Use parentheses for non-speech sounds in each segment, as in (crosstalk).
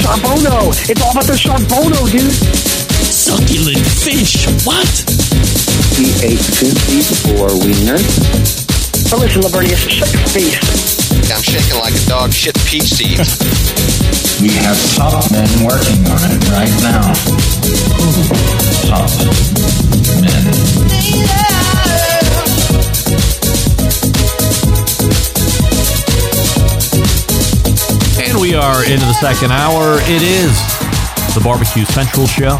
Sean Bono. It's all about the Sean Bono, dude. Succulent fish. What? He ate 54 wieners. But listen, Lavernius, shut your face. I'm shaking like a dog shit peach seed. We have top men working on it right now. Top men. And we are into the second hour. It is the Barbecue Central Show.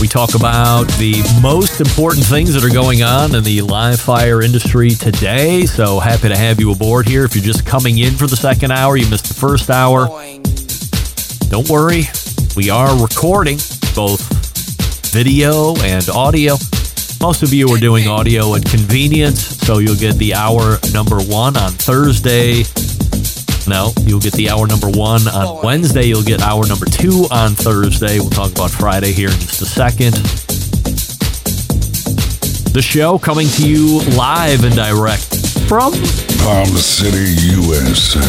We talk about the most important things that are going on in the live fire industry today. So happy to have you aboard here. If you're just coming in for the second hour, you missed the first hour. Don't worry, we are recording both video and audio. Most of you are doing audio at convenience, so you'll get the hour number one on Thursday. No, you'll get the hour number one on Wednesday. You'll get hour number two on Thursday. We'll talk about Friday here in just a second. The show coming to you live and direct from Palm City, USA,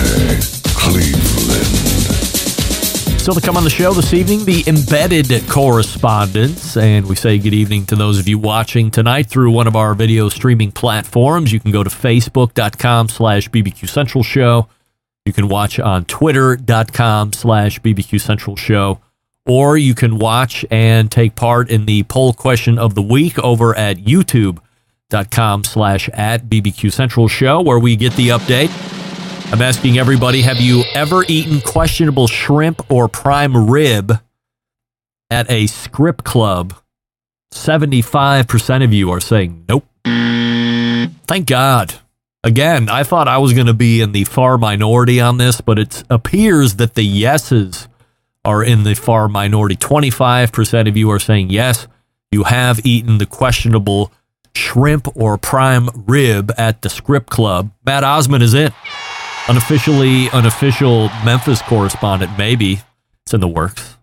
Cleveland. Still to come on the show this evening, the embedded correspondents. And we say good evening to those of you watching tonight through one of our video streaming platforms. You can go to facebook.com slash BBQ Central Show. You can watch on twitter.com slash BBQ Central Show. Or you can watch and take part in the poll question of the week over at youtube.com slash at BBQ Central Show, where we get the update. I'm asking everybody, have you ever eaten questionable shrimp or prime rib at a script club? 75% of you are saying nope. Thank God. Again, I thought I was going to be in the far minority on this, but it appears that the yeses are in the far minority. 25% of you are saying yes, you have eaten the questionable shrimp or prime rib at the script club. Matt Osmond is in unofficially unofficial Memphis correspondent, maybe. It's in the works.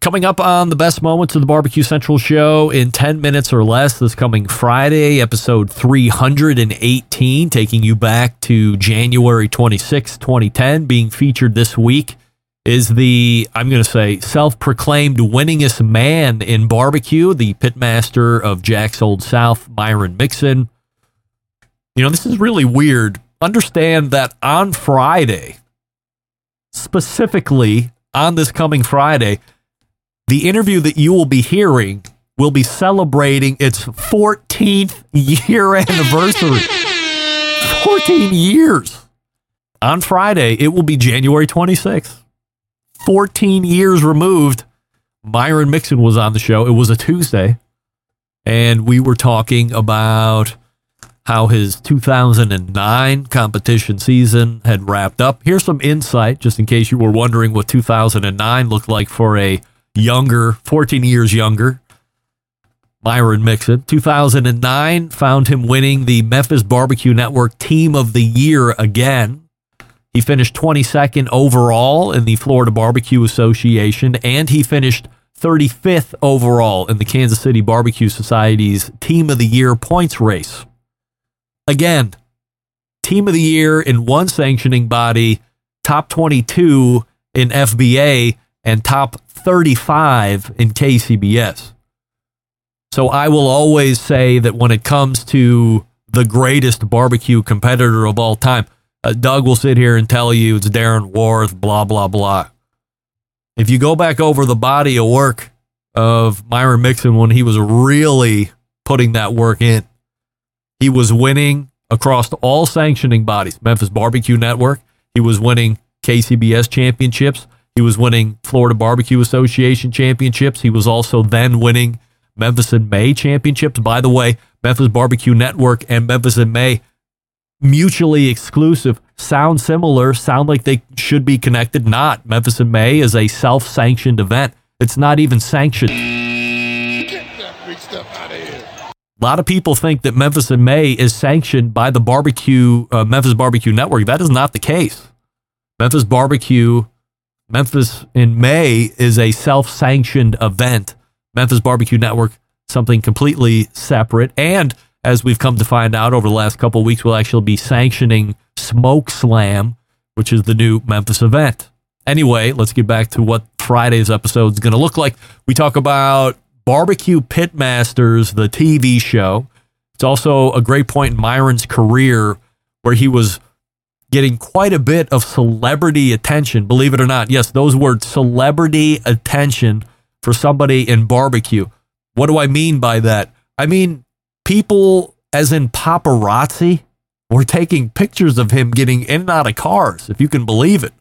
Coming up on the best moments of the Barbecue Central show in 10 minutes or less this coming Friday, episode 318, taking you back to January 26, 2010, being featured this week is the, I'm going to say, self proclaimed winningest man in barbecue, the pitmaster of Jack's Old South, Myron Mixon. You know, this is really weird understand that on Friday, specifically on this coming Friday, the interview that you will be hearing will be celebrating its 14th year anniversary. 14 years. On Friday, it will be January 26th. 14 years removed. Myron Mixon was on the show. It was a Tuesday. And we were talking about how his 2009 competition season had wrapped up. Here's some insight, just in case you were wondering what 2009 looked like for a younger, 14 years younger, Myron Mixon. 2009 found him winning the Memphis Barbecue Network Team of the Year again. He finished 22nd overall in the Florida Barbecue Association, and he finished 35th overall in the Kansas City Barbecue Society's Team of the Year points race. Again, team of the year in one sanctioning body, top 22 in FBA, and top 35 in KCBS. So I will always say that when it comes to the greatest barbecue competitor of all time, uh, Doug will sit here and tell you it's Darren Warth, blah, blah, blah. If you go back over the body of work of Myron Mixon when he was really putting that work in, he was winning across all sanctioning bodies Memphis Barbecue Network. He was winning KCBS championships. He was winning Florida Barbecue Association championships. He was also then winning Memphis in May championships. By the way, Memphis Barbecue Network and Memphis in May mutually exclusive, sound similar, sound like they should be connected. Not. Memphis in May is a self sanctioned event. It's not even sanctioned. A lot of people think that Memphis in May is sanctioned by the barbecue uh, Memphis Barbecue Network. That is not the case. Memphis Barbecue, Memphis in May is a self-sanctioned event. Memphis Barbecue Network, something completely separate. And as we've come to find out over the last couple weeks, will actually be sanctioning Smoke Slam, which is the new Memphis event. Anyway, let's get back to what Friday's episode is going to look like. We talk about Barbecue Pitmasters, the TV show. It's also a great point in Myron's career where he was getting quite a bit of celebrity attention, believe it or not. Yes, those words, celebrity attention for somebody in barbecue. What do I mean by that? I mean, people, as in paparazzi, were taking pictures of him getting in and out of cars, if you can believe it.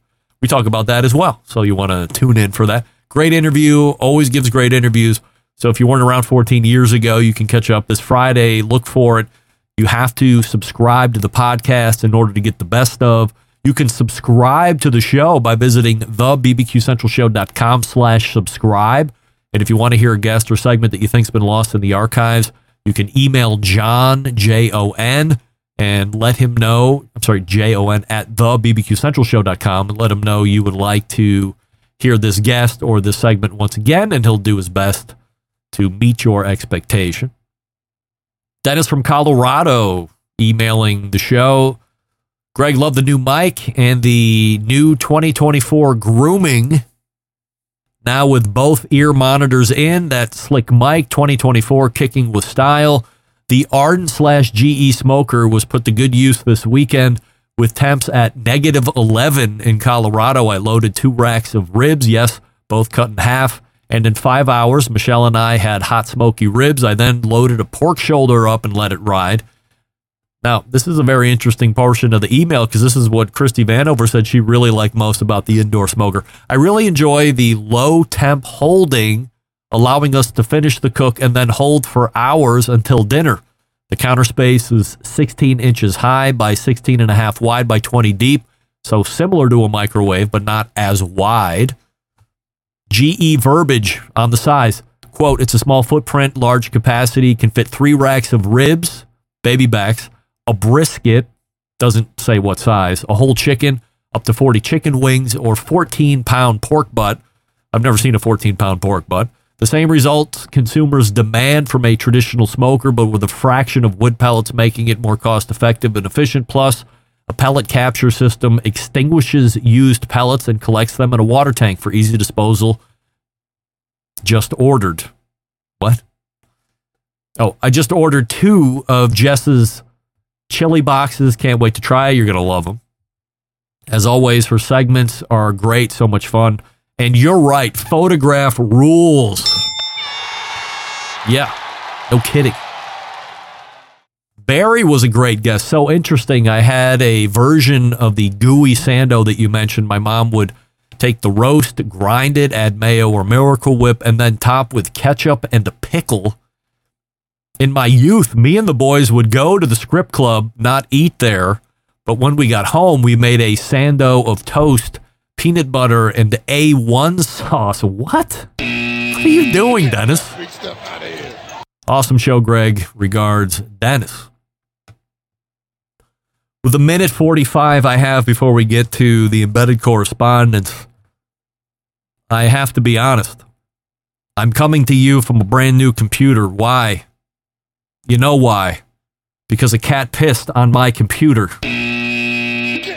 We talk about that as well. So you want to tune in for that. Great interview, always gives great interviews. So if you weren't around 14 years ago, you can catch up this Friday. Look for it. You have to subscribe to the podcast in order to get the best of. You can subscribe to the show by visiting thebbqcentralshow.com slash subscribe. And if you want to hear a guest or segment that you think's been lost in the archives, you can email John, J-O-N, and let him know, I'm sorry, J-O-N at thebbqcentralshow.com and let him know you would like to hear this guest or this segment once again, and he'll do his best to meet your expectation. Dennis from Colorado emailing the show. Greg, love the new mic and the new 2024 grooming. Now with both ear monitors in, that slick mic 2024 kicking with style. The Arden slash GE smoker was put to good use this weekend with temps at negative 11 in Colorado. I loaded two racks of ribs. Yes, both cut in half. And in five hours, Michelle and I had hot smoky ribs. I then loaded a pork shoulder up and let it ride. Now, this is a very interesting portion of the email because this is what Christy Vanover said she really liked most about the indoor smoker. I really enjoy the low temp holding, allowing us to finish the cook and then hold for hours until dinner. The counter space is 16 inches high by 16 and a half wide by 20 deep, so similar to a microwave, but not as wide. GE verbiage on the size. Quote, it's a small footprint, large capacity, can fit three racks of ribs, baby backs, a brisket, doesn't say what size, a whole chicken, up to 40 chicken wings, or 14 pound pork butt. I've never seen a 14 pound pork butt. The same results consumers demand from a traditional smoker, but with a fraction of wood pellets, making it more cost effective and efficient. Plus, a pellet capture system extinguishes used pellets and collects them in a water tank for easy disposal. Just ordered. What? Oh, I just ordered two of Jess's chili boxes. Can't wait to try. You're going to love them. As always, her segments are great, so much fun. And you're right, photograph rules. Yeah, no kidding. Barry was a great guest. So interesting. I had a version of the gooey sando that you mentioned. My mom would take the roast, grind it, add mayo or Miracle Whip, and then top with ketchup and a pickle. In my youth, me and the boys would go to the script club, not eat there, but when we got home, we made a sando of toast, peanut butter, and A1 sauce. What? What are you doing, Dennis? Awesome show, Greg. Regards, Dennis. With the minute 45 I have before we get to the embedded correspondents, I have to be honest. I'm coming to you from a brand new computer. Why? You know why? Because a cat pissed on my computer. A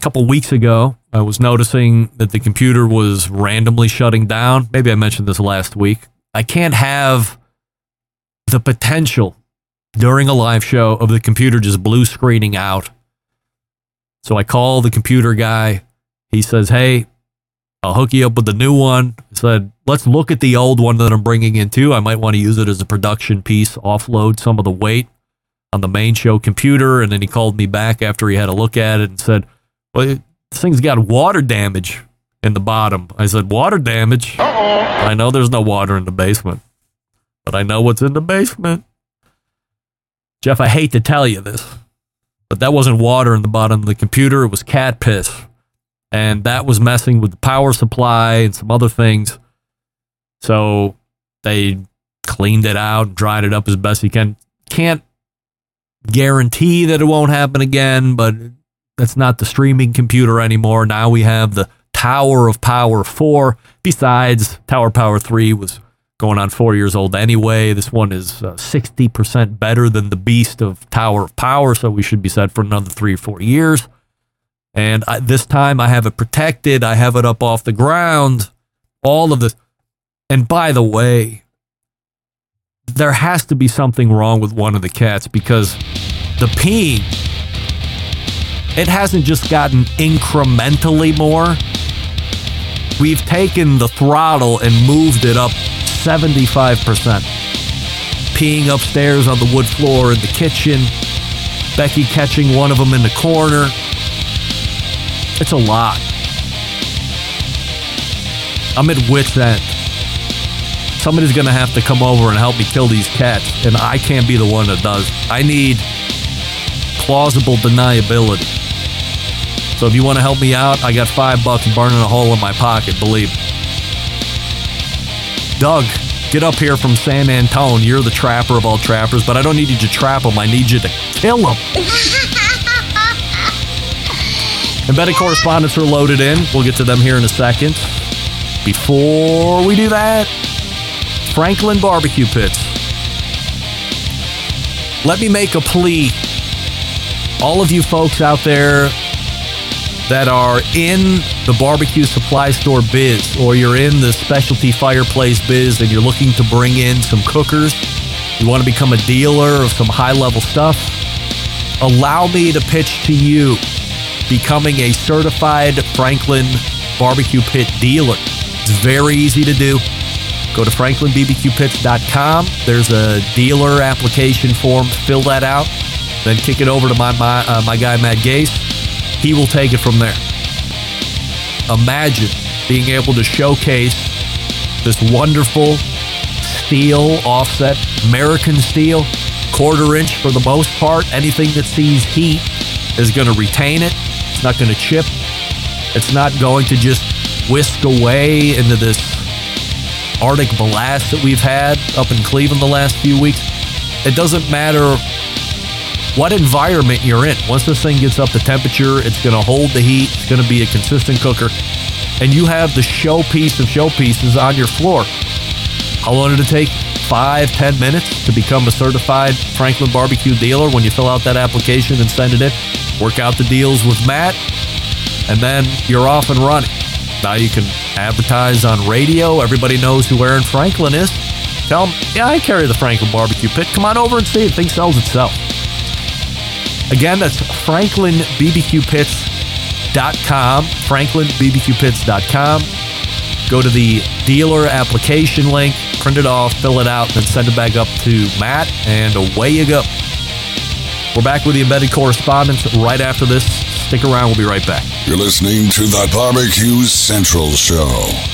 couple weeks ago, I was noticing that the computer was randomly shutting down. Maybe I mentioned this last week. I can't have the potential during a live show of the computer just blue screening out. So I call the computer guy. He says, Hey, I'll hook you up with the new one. I said, Let's look at the old one that I'm bringing in too. I might want to use it as a production piece, offload some of the weight on the main show computer. And then he called me back after he had a look at it and said, Well, this thing's got water damage in the bottom. I said, Water damage? Uh-oh. I know there's no water in the basement, but I know what's in the basement. Jeff, I hate to tell you this, but that wasn't water in the bottom of the computer. It was cat piss. and that was messing with the power supply and some other things. So they cleaned it out, dried it up as best you can. Can't guarantee that it won't happen again, but that's not the streaming computer anymore. Now we have the Tower of Power 4. Besides, Tower Power 3 was going on four years old anyway. This one is uh, 60% better than the beast of Tower of Power, so we should be set for another three or four years. And I, this time I have it protected, I have it up off the ground, all of this. And by the way, there has to be something wrong with one of the cats because the peeing, it hasn't just gotten incrementally more. We've taken the throttle and moved it up 75%. Peeing upstairs on the wood floor in the kitchen, Becky catching one of them in the corner. It's a lot. I'm at wit's end. Somebody's going to have to come over and help me kill these cats, and I can't be the one that does. I need plausible deniability. So if you want to help me out, I got five bucks burning a hole in my pocket, believe me. Doug, get up here from San Antone. You're the trapper of all trappers, but I don't need you to trap them. I need you to kill them. (laughs) Embedded correspondents are loaded in. We'll get to them here in a second. Before we do that, Franklin Barbecue Pits. Let me make a plea. All of you folks out there that are in the barbecue supply store biz or you're in the specialty fireplace biz and you're looking to bring in some cookers, you want to become a dealer of some high level stuff, allow me to pitch to you becoming a certified Franklin barbecue pit dealer. It's very easy to do. Go to franklinbbqpits.com. There's a dealer application form. Fill that out. Then kick it over to my my, uh, my guy Matt Gase. He will take it from there. Imagine being able to showcase this wonderful steel offset, American steel, quarter inch for the most part. Anything that sees heat is going to retain it. It's not going to chip. It's not going to just whisk away into this Arctic blast that we've had up in Cleveland the last few weeks. It doesn't matter what environment you're in. Once this thing gets up to temperature, it's going to hold the heat. It's going to be a consistent cooker. And you have the showpiece of showpieces on your floor. How long did it take? Five, ten minutes to become a certified Franklin barbecue dealer when you fill out that application and send it in. Work out the deals with Matt, and then you're off and running. Now you can advertise on radio. Everybody knows who Aaron Franklin is. Tell them, yeah, I carry the Franklin barbecue pit. Come on over and see it. Thing sells itself. Again, that's franklinbbqpits.com. franklinbbqpits.com. Go to the dealer application link, print it off, fill it out, then send it back up to Matt, and away you go. We're back with the embedded correspondents right after this. Stick around, we'll be right back. You're listening to the Barbecue Central Show.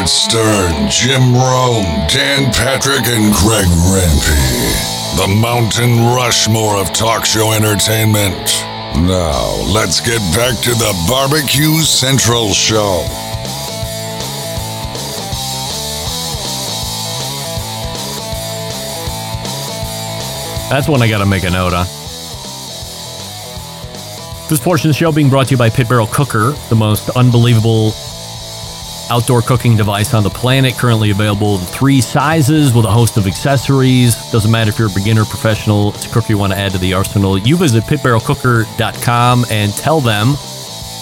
Howard Stern, Jim Rome, Dan Patrick, and Greg Rempe. The Mountain Rushmore of talk show entertainment. Now, let's get back to the Barbecue Central Show. That's one I got to make a note on. This portion of the show being brought to you by Pit Barrel Cooker, the most unbelievable outdoor cooking device on the planet. Currently available in three sizes with a host of accessories. Doesn't matter if you're a beginner, professional, it's a cooker you want to add to the arsenal. You visit pitbarrelcooker.com and tell them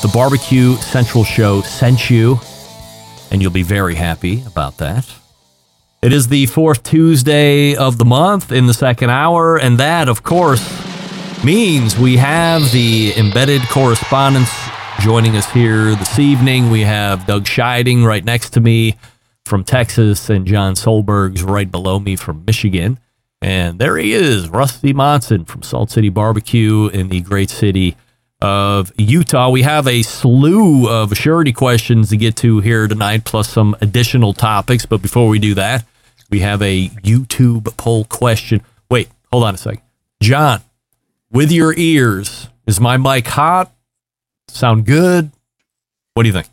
the Barbecue Central Show sent you, and you'll be very happy about that. It is the fourth Tuesday of the month in the second hour, and that, of course, means we have the embedded correspondents joining us here this evening. We have Doug Scheiding right next to me from Texas, and John Solberg's right below me from Michigan. And there he is, Rusty Monson from Salt City Barbecue in the great city of Utah. We have a slew of surety questions to get to here tonight, plus some additional topics. But before we do that, we have a YouTube poll question. Wait, hold on a second. John, with your ears, is my mic hot? Sound good? What do you think?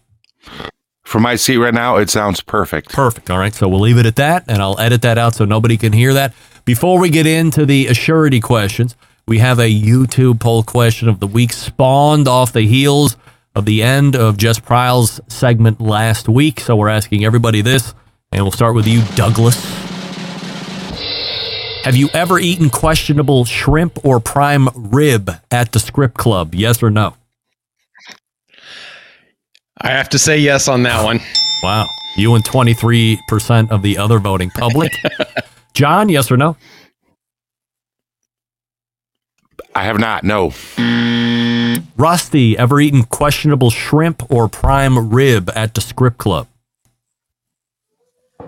From my seat right now, it sounds perfect. Perfect. All right. So we'll leave it at that, and I'll edit that out so nobody can hear that. Before we get into the assurity questions, we have a YouTube poll question of the week spawned off the heels of the end of Jess Pryles' segment last week. So we're asking everybody this, and we'll start with you, Douglas. Have you ever eaten questionable shrimp or prime rib at the Script Club? Yes or no? I have to say yes on that one. Wow. You and 23% of the other voting public. (laughs) John, yes or no? I have not. No. Rusty, ever eaten questionable shrimp or prime rib at the Script Club?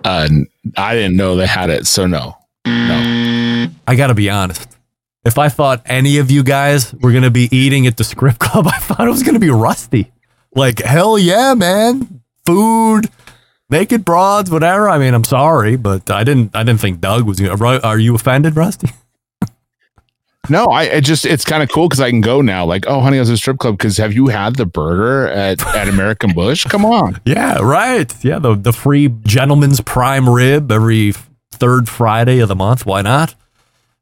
Uh, I didn't know they had it, so no. No. I got to be honest. If I thought any of you guys were going to be eating at the Script (laughs) Club, I thought it was going to be Rusty. Like, hell yeah, man. Food, naked broads, whatever. I mean, I'm sorry, but I didn't I didn't think Doug was to. Are you offended, Rusty? (laughs) No, I it just it's kind of cool because I can go now. Like, oh, honey, I was at a strip club. Because have you had the burger at at American Bush? Come on. (laughs) Yeah, right. Yeah, the the free gentleman's prime rib every third Friday of the month. Why not?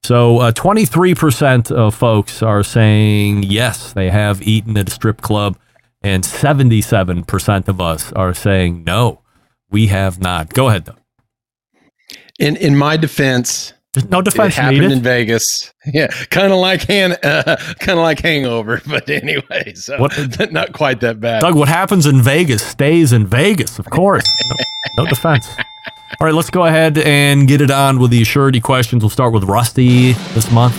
So, uh, twenty three percent of folks are saying yes, they have eaten at a strip club, and seventy seven percent of us are saying no, we have not. Go ahead, though. In in my defense, There's no defense it happened needed. in Vegas. (laughs) Yeah, kind of like han- uh, (laughs) kind of like Hangover, (laughs) but anyway, so What- not quite that bad. Doug, what happens in Vegas stays in Vegas, of course. No, no defense. All right, let's go ahead and get it on with the surety questions. We'll start with Rusty this month.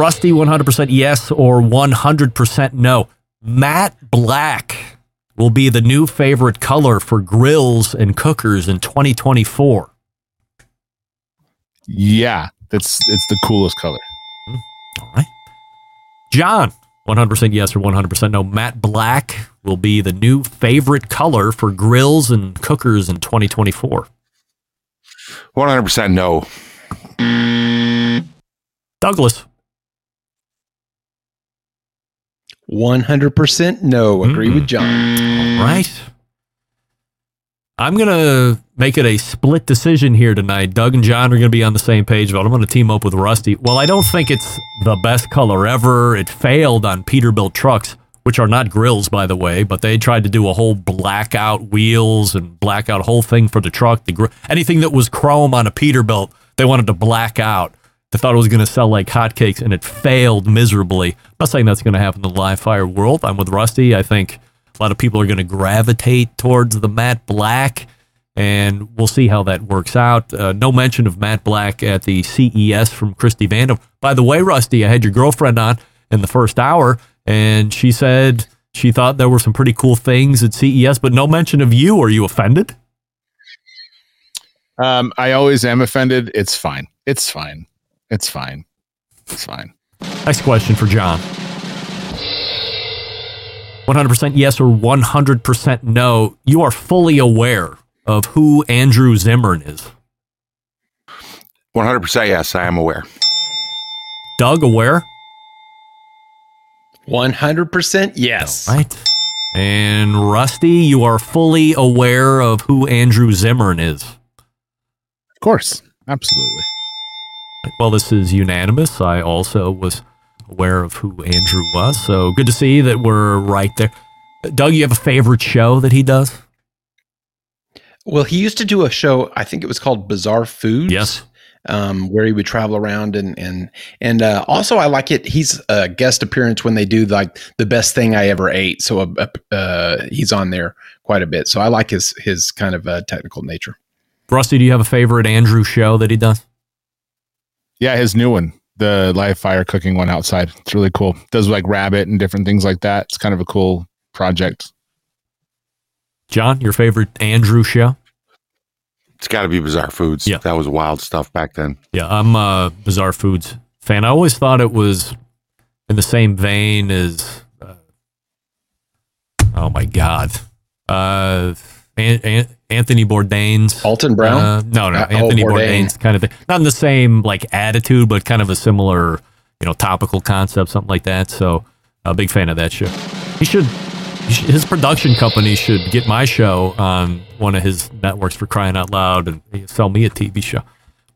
Rusty, 100% yes or 100% no. Matte black will be the new favorite color for grills and cookers in 2024. Yeah, that's it's the coolest color. Hmm. All right. John, 100% yes or 100% no. Matte black will be the new favorite color for grills and cookers in 2024. One hundred percent no. Douglas, One hundred percent no. Agree with John. all right. I'm going to make it a split decision here tonight. Doug and John are going to be on the same page, but I'm going to team up with Rusty. Well, I don't think it's the best color ever. It failed on Peterbilt trucks, which are not grills, by the way, but they tried to do a whole blackout wheels and blackout whole thing for the truck. The gr- anything that was chrome on a Peterbilt, they wanted to black out. They thought it was going to sell like hotcakes, and it failed miserably. I'm not saying that's going to happen in the live fire world. I'm with Rusty. I think a lot of people are going to gravitate towards the matte black, and we'll see how that works out. Uh, no mention of matte black at the CES from Christy Vanover. By the way, Rusty, I had your girlfriend on in the first hour, and she said she thought there were some pretty cool things at CES, but no mention of you. Are you offended? Um, I always am offended. It's fine. It's fine. It's fine. It's fine. Next question for John. 100% yes or 100% no. You are fully aware of who Andrew Zimmern is. One hundred percent yes. I am aware. Doug, aware? One hundred percent yes. Right. And Rusty, you are fully aware of who Andrew Zimmern is. Of course. Absolutely. Well, this is unanimous. I also was aware of who Andrew was. So good to see that we're right there. Doug, you have a favorite show that he does? Well, he used to do a show. I think it was called Bizarre Foods. Yes. Um, where he would travel around and and and uh, also I like it. He's a guest appearance when they do like the best thing I ever ate. So uh, uh, he's on there quite a bit. So I like his his kind of uh, technical nature. Rusty, do you have a favorite Andrew show that he does? Yeah, his new one, the live fire cooking one outside. It's really cool. Does like rabbit and different things like that. It's kind of a cool project. John, your favorite Andrew show? It's got to be Bizarre Foods. Yeah. that was wild stuff back then. Yeah, I'm a Bizarre Foods fan. I always thought it was in the same vein as, uh, oh my God, uh, An- An- Anthony Bourdain's Alton Brown? Uh, no, no, Uh, oh, Anthony Bourdain. Bourdain's kind of thing. Not in the same like attitude, but kind of a similar, you know, topical concept, something like that. So, a big fan of that show. He should, he should- his production company should get my show on one of his networks for crying out loud and sell me a TV show.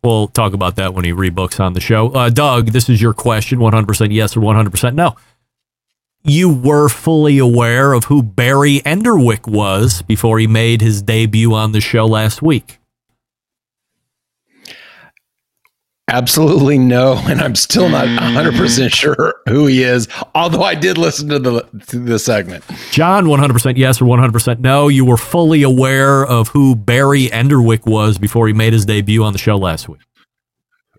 We'll talk about that when he rebooks on the show. Uh, Doug, this is your question 100% yes or 100% no. You were fully aware of who Barry Enderwick was before he made his debut on the show last week. Absolutely no, (laughs) and I'm still not 100 percent sure who he is. Although I did listen to the to the segment. John, 100% yes or 100% no. You were fully aware of who Barry Enderwick was before he made his debut on the show last week.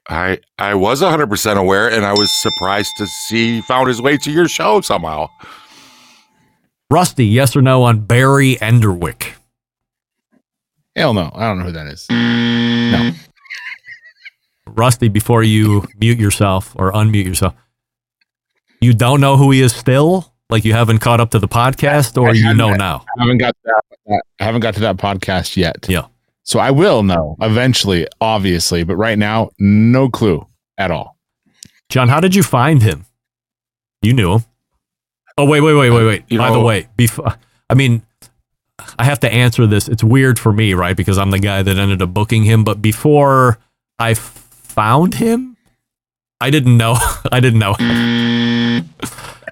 I I was 100% aware, and I was surprised to see he found his way to your show somehow. Rusty, yes or no on Barry Enderwick? Hell no. I don't know who that is. No. Rusty, before you mute yourself or unmute yourself, you don't know who he is still? Like you haven't caught up to the podcast, or I you haven't- know now? I haven't got to that, that- I haven't got to that podcast yet. Yeah. So I will know eventually, obviously, but right now, no clue at all. John, how did you find him? You knew him. Oh wait, wait, wait, wait, wait. You By the way, before I mean, I have to answer this. It's weird for me, right? Because I'm the guy that ended up booking him. But before I found him, I didn't know. (laughs) I didn't know. I,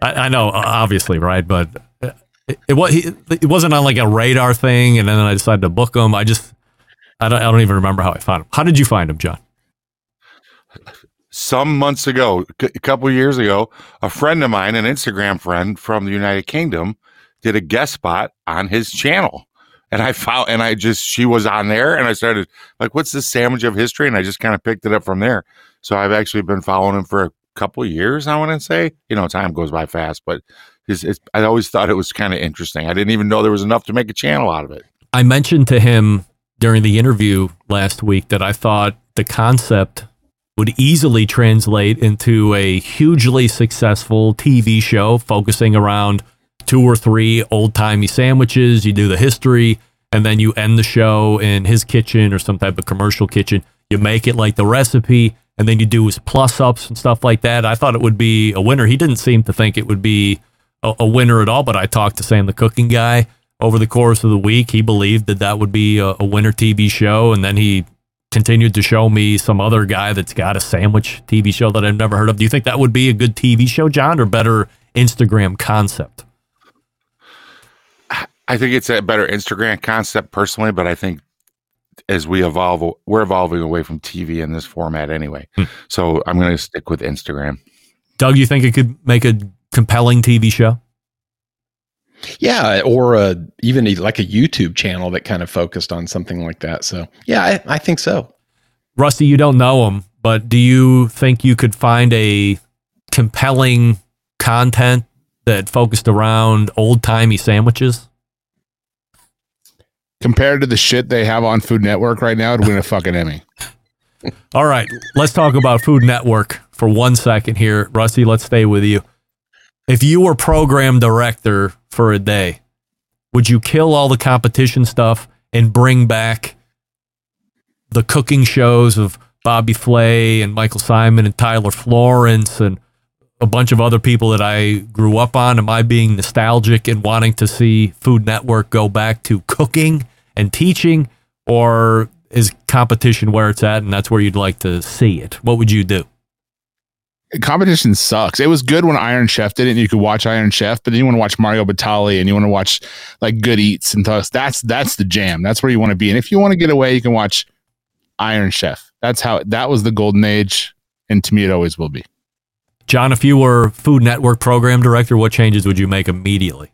I know, obviously, right? But uh, it, it was he, it wasn't on like a radar thing, and then I decided to book him. I just I don't I don't even remember how I found him. How did you find him, John? Some months ago, c- a couple years ago, a friend of mine, an Instagram friend from the United Kingdom, did a guest spot on his channel. And I found, and I just, she was on there, and I started like, "What's this sandwich of history?" And I just kind of picked it up from there. So I've actually been following him for a couple years. I want to say, you know, time goes by fast, but it's, it's, I always thought it was kind of interesting. I didn't even know there was enough to make a channel out of it. I mentioned to him during the interview last week that I thought the concept would easily translate into a hugely successful TV show focusing around two or three old timey sandwiches. You do the history, and then you end the show in his kitchen or some type of commercial kitchen. You make it like the recipe, and then you do his plus ups and stuff like that. I thought it would be a winner. He didn't seem to think it would be a, a winner at all, but I talked to Sam, the cooking guy, over the course of the week. He believed that that would be a, a winner TV show, and then he continued to show me some other guy that's got a sandwich TV show that I've never heard of. Do you think that would be a good TV show, John, or better Instagram concept? I think it's a better Instagram concept personally, but I think as we evolve, we're evolving away from TV in this format anyway. Hmm. So I'm going to stick with Instagram. Doug, you think it could make a compelling TV show? Yeah, or uh, even a, like a YouTube channel that kind of focused on something like that. So yeah, I, I think so. Rusty, you don't know him, but do you think you could find a compelling content that focused around old timey sandwiches? Compared to the shit they have on Food Network right now, it'd win a fucking Emmy. (laughs) All right, let's talk about Food Network for one second here. Rusty, let's stay with you. If you were program director for a day, would you kill all the competition stuff and bring back the cooking shows of Bobby Flay and Michael Symon and Tyler Florence and a bunch of other people that I grew up on? Am I being nostalgic and wanting to see Food Network go back to cooking and teaching? Or is competition where it's at and that's where you'd like to see it? What would you do? Competition sucks. It was good when Iron Chef did it and you could watch Iron Chef, but then you want to watch Mario Batali and you want to watch like Good Eats and thus that's that's the jam. That's where you want to be. And if you want to get away, you can watch Iron Chef. That's how that was the golden age, and to me it always will be. John, if you were Food Network program director, what changes would you make immediately?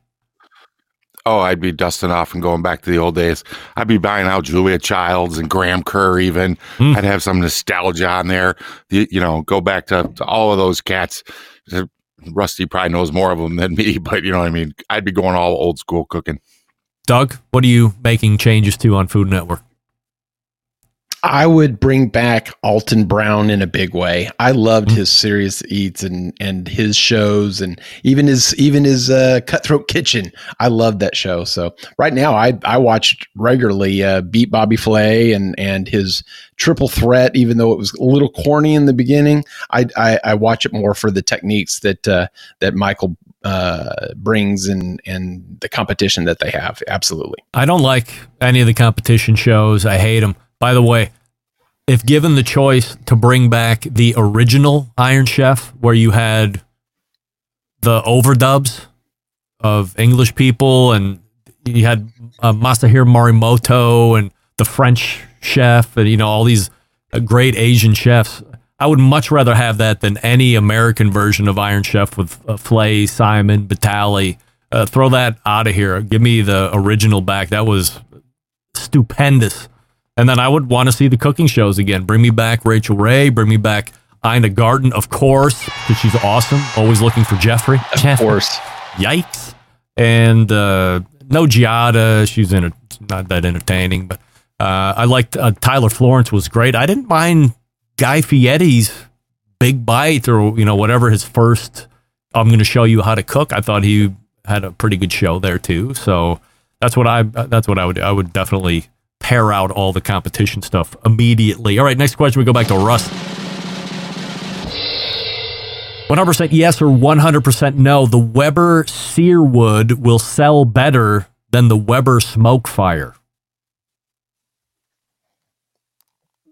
Oh, I'd be dusting off and going back to the old days. I'd be buying out Julia Childs and Graham Kerr. Even hmm. I'd have some nostalgia on there. The, you know, go back to, to all of those cats. Rusty probably knows more of them than me, (laughs) but you know what I mean. I'd be going all old school cooking. Doug, what are you making changes to on Food Network? I would bring back Alton Brown in a big way. I loved his serious eats and and his shows and even his even his uh, Cutthroat Kitchen. I loved that show. So right now, I I watched regularly uh, Beat Bobby Flay and and his Triple Threat. Even though it was a little corny in the beginning, I I, I watch it more for the techniques that uh, that Michael uh, brings and and the competition that they have. Absolutely. I don't like any of the competition shows. I hate them. By the way, if given the choice to bring back the original Iron Chef, where you had the overdubs of English people and you had uh, Masahiro Morimoto and the French chef and you know all these uh, great Asian chefs, I would much rather have that than any American version of Iron Chef with uh, Flay, Symon, Batali. Uh, throw that out of here. Give me the original back. That was stupendous. And then I would want to see the cooking shows again. Bring me back Rachael Ray. Bring me back Ina Garten, of course, because she's awesome. Always looking for Jeffrey. Of course. Yikes. And uh, no Giada. She's in a, not that entertaining, but uh, I liked uh, Tyler Florence was great. I didn't mind Guy Fieri's Big Bite or you know whatever his first. I'm going to show you how to cook. I thought he had a pretty good show there too. So that's what I that's what I would I would definitely pair out all the competition stuff immediately. All right, next question. We go back to Russ. 100% yes or 100% no. The Weber Searwood will sell better than the Weber Smokefire.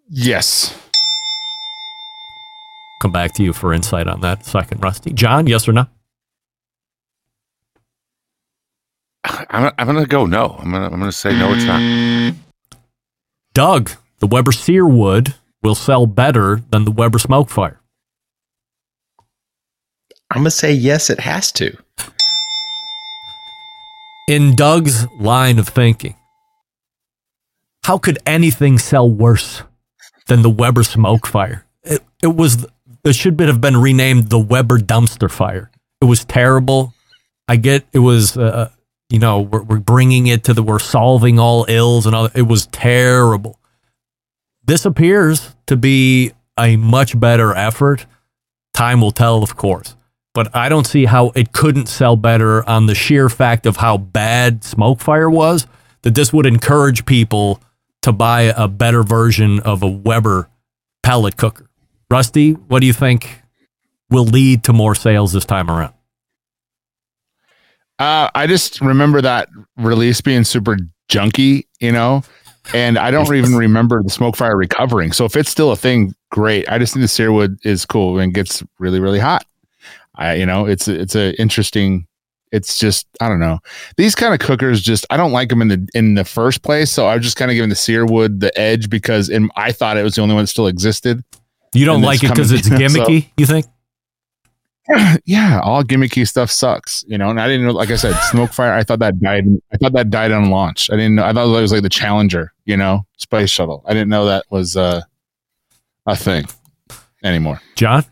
Yes. Come back to you for insight on that second, Rusty. John, yes or no? I'm, I'm going to go no. I'm to I'm going to say no. It's not. Doug, the Weber Searwood will sell better than the Weber Smokefire. I'm gonna say yes. It has to. In Doug's line of thinking, how could anything sell worse than the Weber Smokefire? It, it was it should have been renamed the Weber Dumpster Fire. It was terrible. I get it was uh, you know we're, we're bringing it to the we're solving all ills and all. It was terrible. This appears to be a much better effort. Time will tell, of course but I don't see how it couldn't sell better on the sheer fact of how bad Smokefire was. That this would encourage people to buy a better version of a Weber pellet cooker. Rusty, what do you think will lead to more sales this time around? Uh, I just remember that release being super junky, you know, and I don't even remember the Smokefire recovering. So if it's still a thing, great. I just think the Searwood is cool and gets really, really hot. I, you know, it's it's a interesting. It's just I don't know these kind of cookers. Just I don't like them in the in the first place. So I was just kind of giving the Searwood the edge because in, I thought it was the only one that still existed. You don't like it because it's gimmicky. So, you think? (clears throat) Yeah, all gimmicky stuff sucks, you know. And I didn't know, like I said, Smokefire. I thought that died. I thought that died on launch. I didn't know. I thought it was like the Challenger, you know, space shuttle. I didn't know that was uh, a thing anymore. John,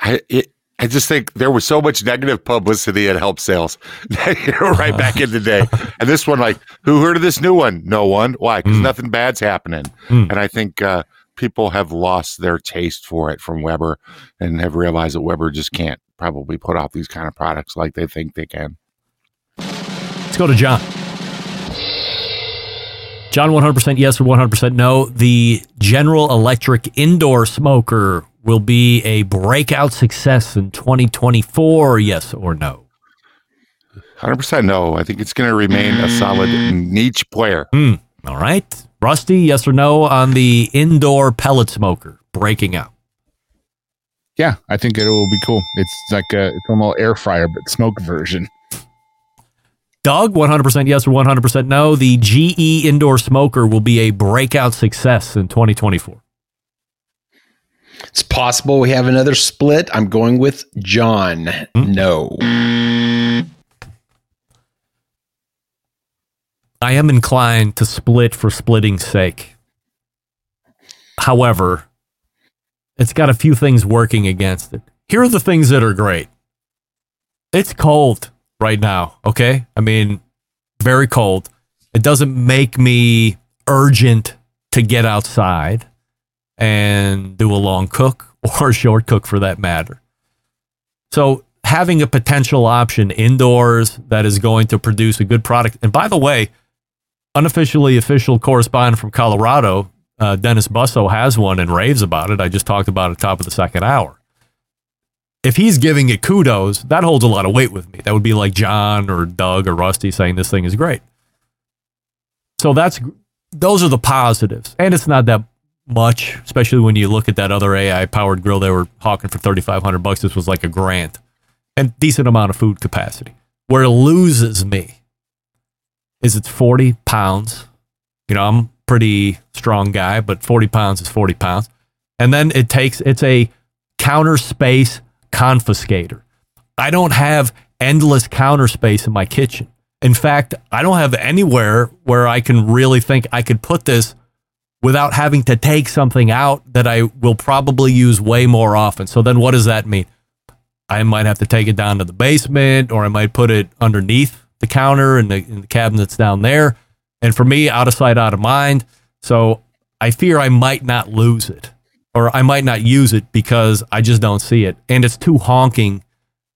I it, I just think there was so much negative publicity it helped sales (laughs) right back in the day. (laughs) And this one, like, who heard of this new one? No one. Why? Because mm. nothing bad's happening. Mm. And I think uh, people have lost their taste for it from Weber and have realized that Weber just can't probably put out these kind of products like they think they can. Let's go to John. John, 100% yes or 100% no. The General Electric indoor smoker will be a breakout success in 2024, yes or no? 100% no. I think it's going to remain a solid niche player. Mm, all right. Rusty, yes or no on the indoor pellet smoker breaking out? Yeah, I think it will be cool. It's like a, it's a little air fryer, but smoke version. Doug, 100% yes or 100% no. The GE indoor smoker will be a breakout success in 2024. It's possible we have another split. I'm going with John. Hmm? No. I am inclined to split for splitting's sake. However, it's got a few things working against it. Here are the things that are great. It's cold right now, okay? I mean, very cold. It doesn't make me urgent to get outside and do a long cook (laughs) or a short cook for that matter. So having a potential option indoors that is going to produce a good product. And by the way, unofficially official correspondent from Colorado, uh, Dennis Busso has one and raves about it. I just talked about it at the top of the second hour. If he's giving it kudos, that holds a lot of weight with me. That would be like John or Doug or Rusty saying this thing is great. So that's those are the positives, and it's not that much, especially when you look at that other AI powered grill they were hawking for thirty five hundred bucks. This was like a grant and decent amount of food capacity. Where it loses me is it's 40 pounds. You know, I'm pretty strong guy, but 40 pounds is 40 pounds. And then it takes, it's a counter space confiscator. I don't have endless counter space in my kitchen. In fact, I don't have anywhere where I can really think I could put this without having to take something out that I will probably use way more often. So then what does that mean? I might have to take it down to the basement or I might put it underneath the counter and the, in the cabinets down there. And for me, out of sight, out of mind. So I fear I might not lose it or I might not use it because I just don't see it. And it's too honking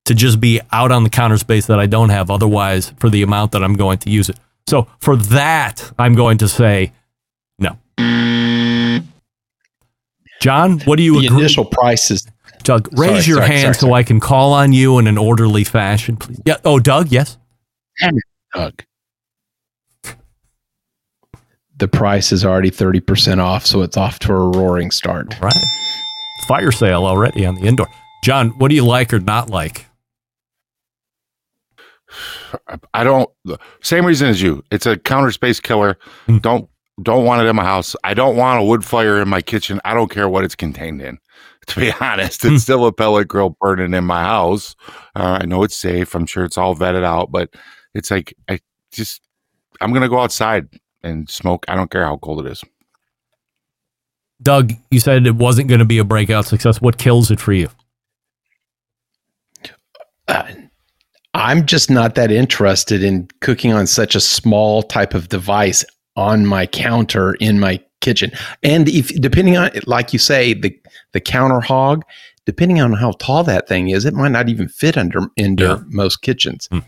to just be out on the counter space that I don't have otherwise for the amount that I'm going to use it. So for that, I'm going to say no. John, what do you the agree? initial prices? Doug, raise Sorry, your sorry, hand sorry, so I can call on you in an orderly fashion, please. Yeah. Oh, Doug, yes. Doug. The price is already 30% off, so it's off to a roaring start. Right. Fire sale already on the indoor. John, what do you like or not like? I don't. Same reason as you. It's a counter space killer. Don't don't want it in my house. I don't want a wood fire in my kitchen. I don't care what it's contained in. (laughs) To be honest, it's still a pellet grill burning in my house. Uh, I know it's safe. I'm sure it's all vetted out, but it's like I just I'm gonna go outside and smoke. I don't care how cold it is. Doug, you said it wasn't going to be a breakout success. What kills it for you? Uh, I'm just not that interested in cooking on such a small type of device on my counter in my kitchen. And if depending on like you say the the counter hog, depending on how tall that thing is, it might not even fit under under Yeah. most kitchens. Hmm.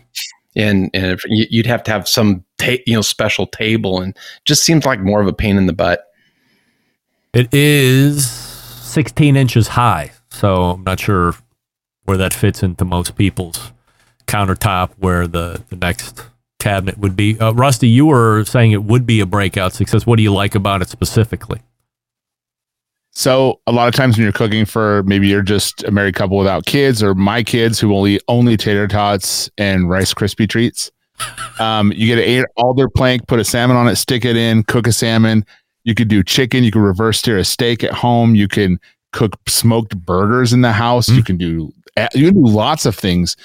And and if you- you'd have to have some ta- you know special table and just seems like more of a pain in the butt. It is 16 inches high, so I'm not sure where that fits into most people's countertop where the, the next cabinet would be. Uh, Rusty, you were saying it would be a breakout success. What do you like about it specifically? So a lot of times when you're cooking for maybe you're just a married couple without kids or my kids who will eat only tater tots and rice crispy treats. Um, you get an eight alder plank, put a salmon on it, stick it in, cook a salmon. You could do chicken. You can reverse sear a steak at home. You can cook smoked burgers in the house. You can do you can do lots of things,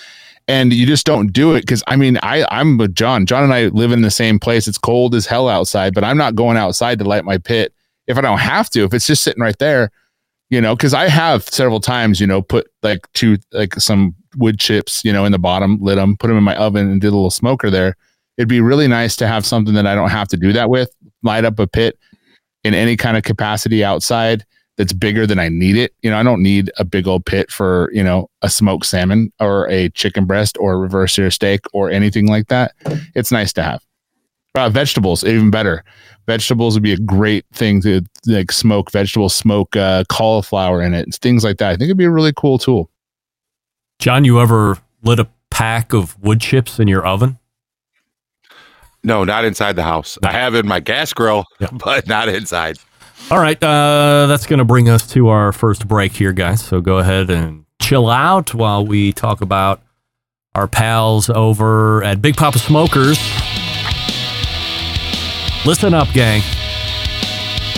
and you just don't do it because I mean I I'm with John. John and I live in the same place. It's cold as hell outside, but I'm not going outside to light my pit if I don't have to. If it's just sitting right there, you know, because I have several times, you know, put like two like some wood chips, you know, in the bottom, lit them, put them in my oven, and did a little smoker there. It'd be really nice to have something that I don't have to do that with. Light up a pit in any kind of capacity outside that's bigger than I need it. You know, I don't need a big old pit for, you know, a smoked salmon or a chicken breast or a reverse sear steak or anything like that. It's nice to have. Uh, vegetables, even better. Vegetables would be a great thing to like smoke vegetables, smoke uh, cauliflower in it, things like that. I think it'd be a really cool tool. John, you ever lit a pack of wood chips in your oven? No, not inside the house. I have in my gas grill, (laughs) but not inside. All right, uh, that's going to bring us to our first break here, guys. So go ahead and chill out while we talk about our pals over at Big Poppa Smokers. Listen up, gang.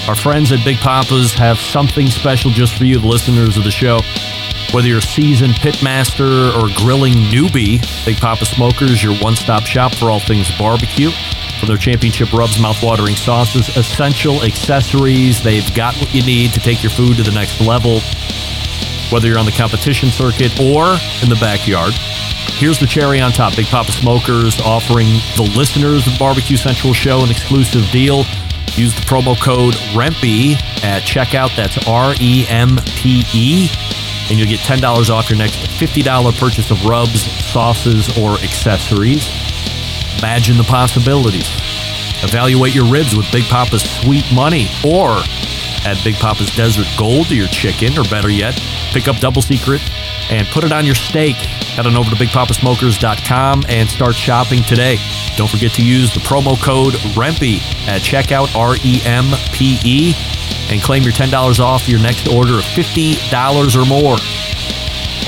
Our friends at Big Poppa's have something special just for you, the listeners of the show. Whether you're a seasoned pitmaster or grilling newbie, Big Poppa Smokers, your one stop shop for all things barbecue. From their championship rubs, mouth-watering sauces, essential accessories, they've got what you need to take your food to the next level. Whether you're on the competition circuit or in the backyard, here's the cherry on top. Big Poppa Smokers offering the listeners of Barbecue Central Show an exclusive deal. Use the promo code REMPE at checkout. That's R E M P E. And you'll get $10 off your next $50 purchase of rubs, sauces, or accessories. Imagine the possibilities. Evaluate your ribs with Big Poppa's Sweet Money or add Big Poppa's Desert Gold to your chicken, or better yet, pick up Double Secret and put it on your steak. Head on over to BigPoppaSmokers.com and start shopping today. Don't forget to use the promo code REMPE at checkout, R E M P E, and claim your $10 off your next order of $50 or more.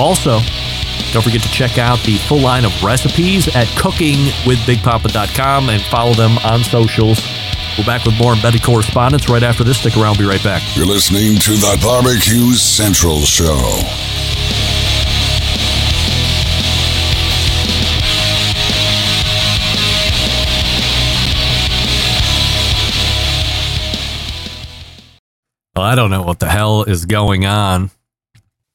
Also, don't forget to check out the full line of recipes at cookingwithbigpoppa.com and follow them on socials. We're back with more embedded correspondents right after this. Stick around, we'll be right back. You're listening to the Barbecue Central Show. Well, I don't know what the hell is going on,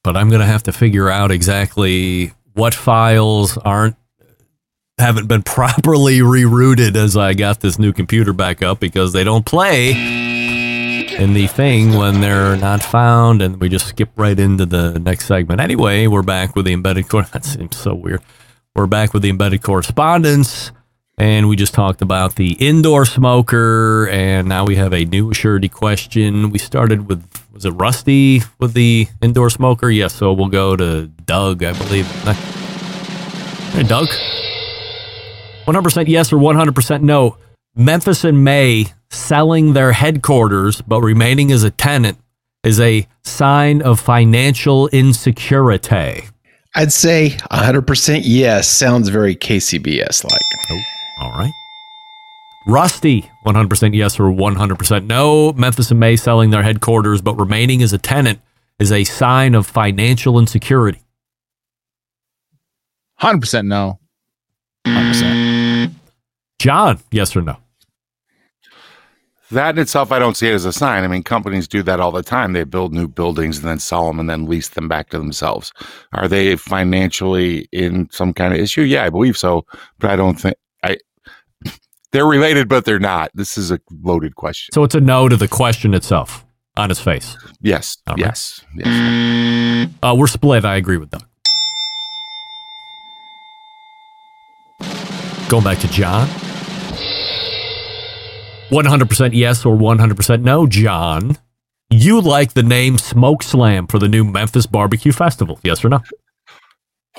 but I'm going to have to figure out exactly what files aren't haven't been (laughs) properly rerouted as I got this new computer back up because they don't play in the thing when they're not found and we just skip right into the next segment. Anyway, we're back with the embedded core. (laughs) That seems so weird. We're back with the embedded correspondents and we just talked about the indoor smoker and now we have a new surety question. We started with was it Rusty with the indoor smoker? Yes, so we'll go to Doug, I believe. Hey Doug. 100% yes or 100% no. Memphis in May selling their headquarters but remaining as a tenant is a sign of financial insecurity. I'd say 100% yes. Sounds very KCBS like. Oh, all right. Rusty, 100% yes or 100% no. Memphis in May selling their headquarters but remaining as a tenant is a sign of financial insecurity. 100% no. 100%. John, yes or no? That in itself, I don't see it as a sign. I mean, companies do that all the time. They build new buildings and then sell them and then lease them back to themselves. Are they financially in some kind of issue? Yeah, I believe so, but I don't think I. (clears throat) They're related, but they're not. This is a loaded question. So it's a no to the question itself on his face. Yes, right. yes, yes. Uh, we're split. I agree with Doug. Going back to John. 100% yes or 100% no, John. You like the name Smoke Slam for the new Memphis Barbecue Festival. Yes or no?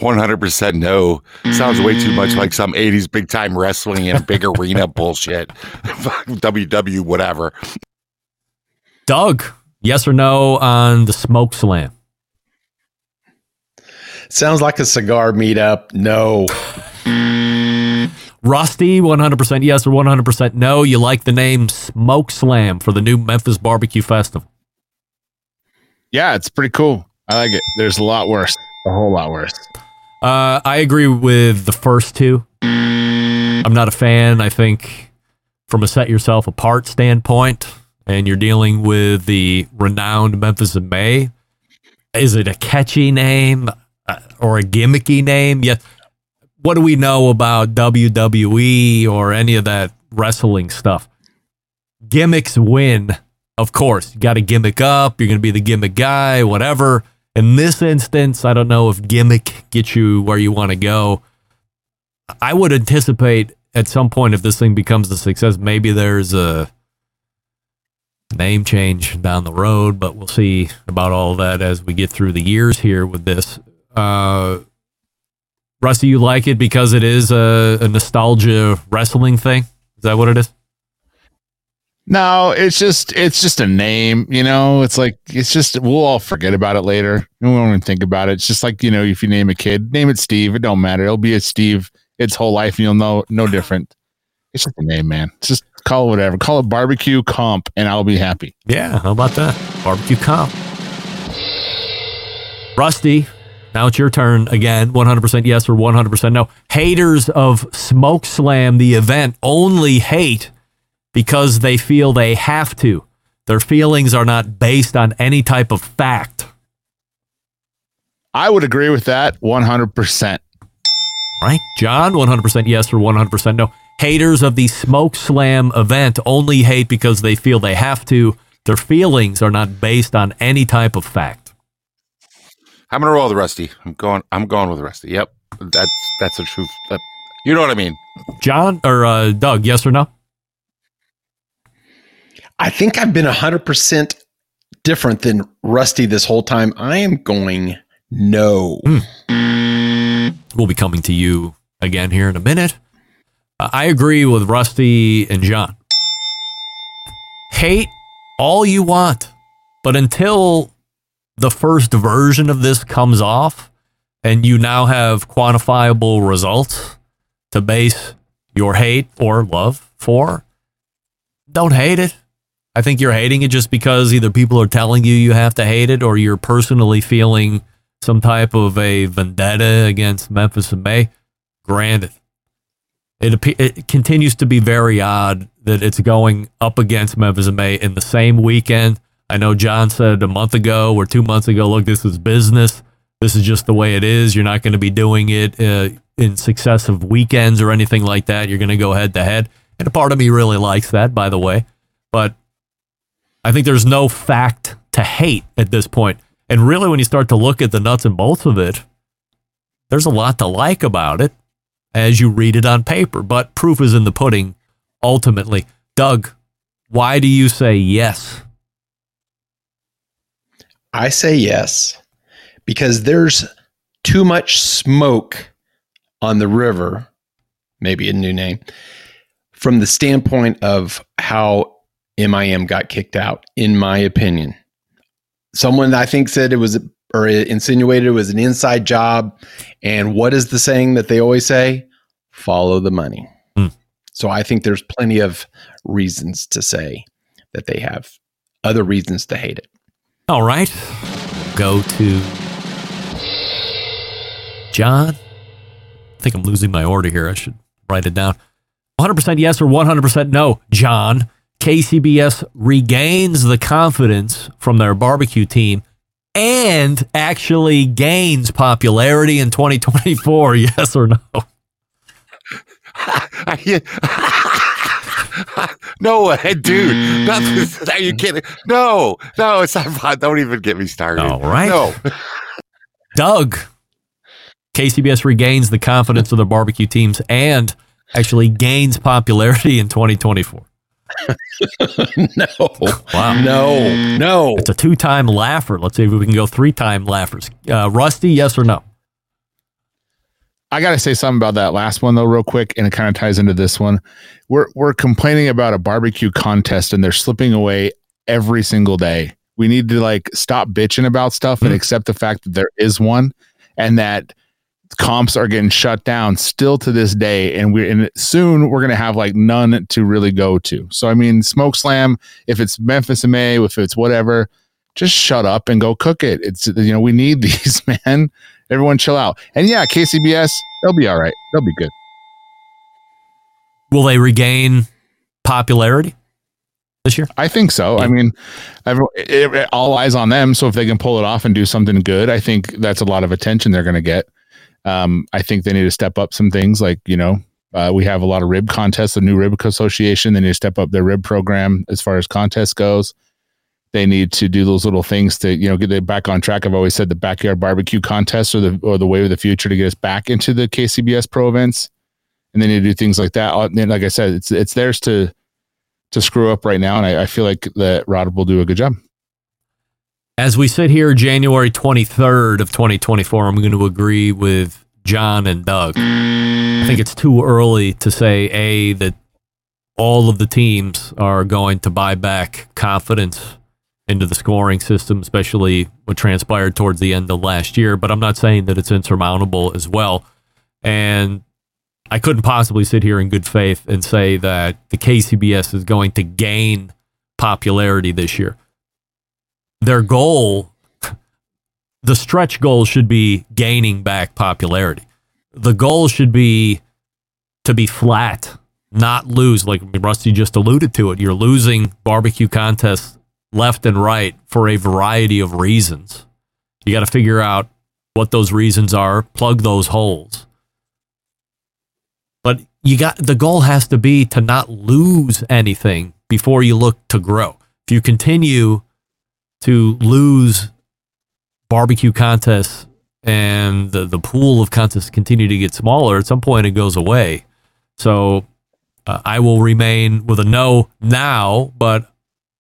One hundred percent no. Sounds way too much like some '80s big time wrestling and big arena (laughs) bullshit. (laughs) WW whatever. Doug, yes or no on the Smoke Slam? Sounds like a cigar meetup. No. (laughs) Rusty, 100% yes or 100% no. You like the name Smoke Slam for the new Memphis Barbecue Festival. Yeah, it's pretty cool. I like it. There's a lot worse. A whole lot worse. Uh, I agree with the first two. I'm not a fan. I think from a set yourself apart standpoint, and you're dealing with the renowned Memphis in May, is it a catchy name uh, or a gimmicky name? Yeah. What do we know about WWE or any of that wrestling stuff? Gimmicks win, of course. You got to gimmick up. You're going to be the gimmick guy, whatever. In this instance, I don't know if gimmick gets you where you want to go. I would anticipate at some point, if this thing becomes a success, maybe there's a name change down the road, but we'll see about all that as we get through the years here with this. Uh, Rusty, you like it because it is a, a nostalgia wrestling thing? Is that what it is? No, it's just it's just a name, you know. It's like it's just we'll all forget about it later. We won't even think about it. It's just like you know, if you name a kid, name it Steve. It don't matter. It'll be a Steve its whole life, and you'll know no different. It's just a name, man. Just call it whatever. Call it barbecue comp, and I'll be happy. Yeah, how about that? Barbecue comp. Rusty, now it's your turn again. 100% yes or 100% no. Haters of Smoke Slam, the event, only hate because they feel they have to. Their feelings are not based on any type of fact. I would agree with that 100%. Right? John, 100% yes or 100% no. Haters of the Smoke Slam event only hate because they feel they have to. Their feelings are not based on any type of fact. I'm gonna roll the Rusty. I'm going. I'm going with the Rusty. Yep, that's that's the truth. That, you know what I mean? John or uh, Doug, yes or no? I think I've been 100% different than Rusty this whole time. I am going no. We'll be coming to you again here in a minute. Uh, I agree with Rusty and John. Hate all you want, but until the first version of this comes off and you now have quantifiable results to base your hate or love for, don't hate it. I think you're hating it just because either people are telling you you have to hate it or you're personally feeling some type of a vendetta against Memphis in May. Granted, it, it continues to be very odd that it's going up against Memphis in May in the same weekend. I know John said a month ago or two months ago, look, this is business. This is just the way it is. You're not going to be doing it uh, in successive weekends or anything like that. You're going to go head to head. And a part of me really likes that, by the way. But I think there's no fact to hate at this point. And really, when you start to look at the nuts and bolts of it, there's a lot to like about it as you read it on paper. But proof is in the pudding ultimately. Doug, why do you say yes? I say yes because there's too much smoke on the river, maybe a new name, from the standpoint of how MIM got kicked out, in my opinion. Someone I think said it was or insinuated it was an inside job. And what is the saying that they always say? Follow the money. Hmm. So I think there's plenty of reasons to say that they have other reasons to hate it. All right. Go to John. I think I'm losing my order here. I should write it down. 100% yes or 100% no, John. KCBS regains the confidence from their barbecue team and actually gains popularity in 2024. (laughs) Yes or no? (laughs) (laughs) no way, dude. Nothing. (laughs) (laughs) Are you kidding? No, no, it's not fun. Don't even get me started. All right. No. Doug. KCBS regains the confidence of the barbecue teams and actually gains popularity in 2024. no. Wow. No. No. It's a two time laugher. Let's see if we can go three time laughers. Uh, Rusty, yes or no? I got to say something about that last one though, real quick, and it kind of ties into this one. We're we're complaining about a barbecue contest, and they're slipping away every single day. We need to like stop bitching about stuff and mm. accept the fact that there is one, and that comps are getting shut down still to this day, and we're and soon we're gonna have like none to really go to. So I mean, Smoke Slam, if it's Memphis and May, if it's whatever, just shut up and go cook it. It's you know we need (laughs) these, man. Everyone chill out. And yeah, KCBS, they'll be all right. They'll be good. Will they regain popularity this year? I think so. I mean, it, it- all eyes on them. So if they can pull it off and do something good, I think that's a lot of attention they're going to get. Um, I think they need to step up some things like, you know, uh, we have a lot of rib contests, the new rib association. They need to step up their rib program as far as contest goes. They need to do those little things to, you know, get it back on track. I've always said the backyard barbecue contest or the or the way of the future to get us back into the KCBS pro events. And they need to do things like that. Uh, and Like I said, it's it's theirs to to screw up right now, and I, I feel like that Rod will do a good job. As we sit here, January 23rd of 2024, I'm going to agree with John and Doug. I think it's too early to say, A, that all of the teams are going to buy back confidence into the scoring system, especially what transpired towards the end of last year. But I'm not saying that it's insurmountable as well. And I couldn't possibly sit here in good faith and say that the KCBS is going to gain popularity this year. Their goal, (laughs) the stretch goal should be gaining back popularity. The goal should be to be flat, not lose. Like Rusty just alluded to it. You're losing barbecue contests left and right for a variety of reasons. You got to figure out what those reasons are, plug those holes. But you got the goal has to be to not lose anything before you look to grow. If you continue to lose barbecue contests and the, the pool of contests continue to get smaller, at some point it goes away. So uh, I will remain with a no now, but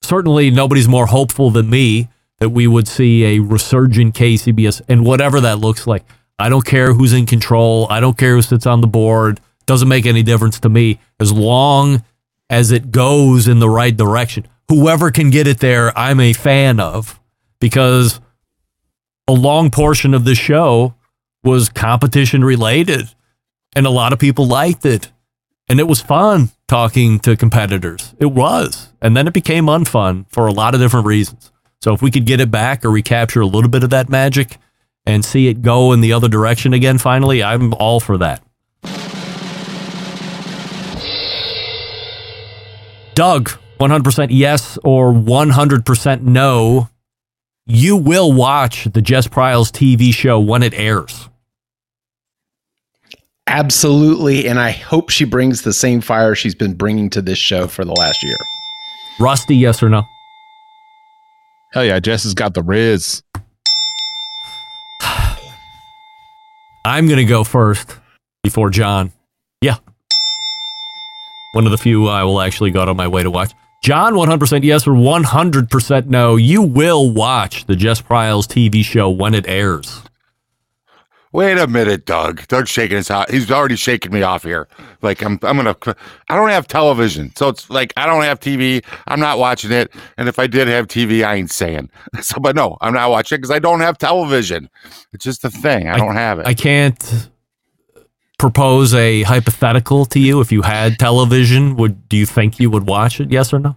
certainly nobody's more hopeful than me that we would see a resurgent KCBS and whatever that looks like. I don't care who's in control. I don't care who sits on the board. Doesn't make any difference to me as long as it goes in the right direction. Whoever can get it there, I'm a fan of because a long portion of the show was competition related and a lot of people liked it. And it was fun talking to competitors. It was. And then it became unfun for a lot of different reasons. So if we could get it back or recapture a little bit of that magic and see it go in the other direction again finally, I'm all for that. Doug, 100% yes or 100% no. You will watch the Jess Pryles TV show when it airs. Absolutely. And I hope she brings the same fire she's been bringing to this show for the last year. Rusty, yes or no? Hell yeah, Jess has got the Riz. I'm going to go first before John. Yeah. One of the few I will actually go out of my way to watch. John, 100% yes or 100% no. You will watch the Jess Pryles TV show when it airs. Wait a minute, Doug. Doug's shaking his head. He's already shaking me off here. Like I'm, I'm gonna. I don't have television, so it's like I don't have TV. I'm not watching it. And if I did have TV, I ain't saying. (laughs) So, but no, I'm not watching it because I don't have television. It's just a thing. I, don't have it. I can't propose a hypothetical to you. If you had television, would do you think you would watch it? Yes or no?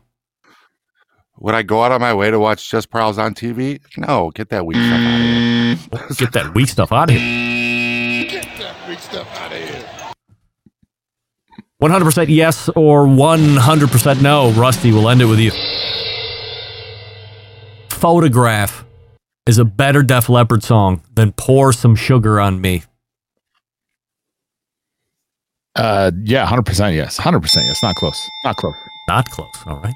Would I go out of my way to watch Jess Pryles on TV? No, get that weak stuff out (laughs) of here. Get that weak stuff out of here. Big stuff out of here. 100% yes or 100% no. Rusty, we'll end it with you. Photograph is a better Def Leppard song than Pour Some Sugar on Me. Uh, yeah, hundred percent yes, hundred percent yes. Not close, not close. Not close. All right.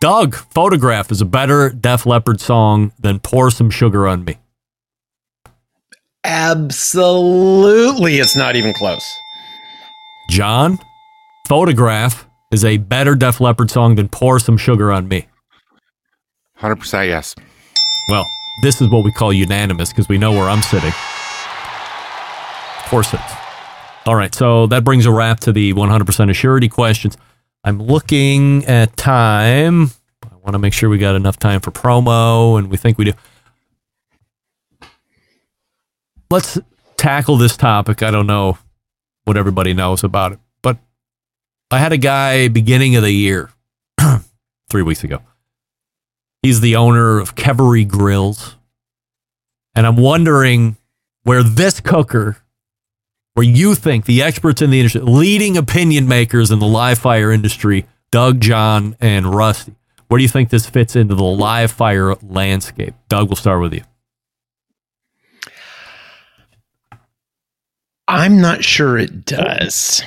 Doug, Photograph is a better Def Leppard song than Pour Some Sugar on Me. Absolutely. It's not even close. John, Photograph is a better Def Leppard song than Pour Some Sugar on Me. Hundred percent yes. Well, this is what we call unanimous because we know where I'm sitting. Of course it is. All right, so that brings a wrap to the 100% assurity questions. I'm looking at time. I want to make sure we got enough time for promo, and we think we do. Let's tackle this topic. I don't know what everybody knows about it, but I had a guy beginning of the year, (clears throat) three weeks ago. He's the owner of Kevery Grills. And I'm wondering where this cooker, where you think the experts in the industry, leading opinion makers in the live fire industry, Doug, John, and Rusty, where do you think this fits into the live fire landscape? Doug, we'll start with you. I'm not sure it does.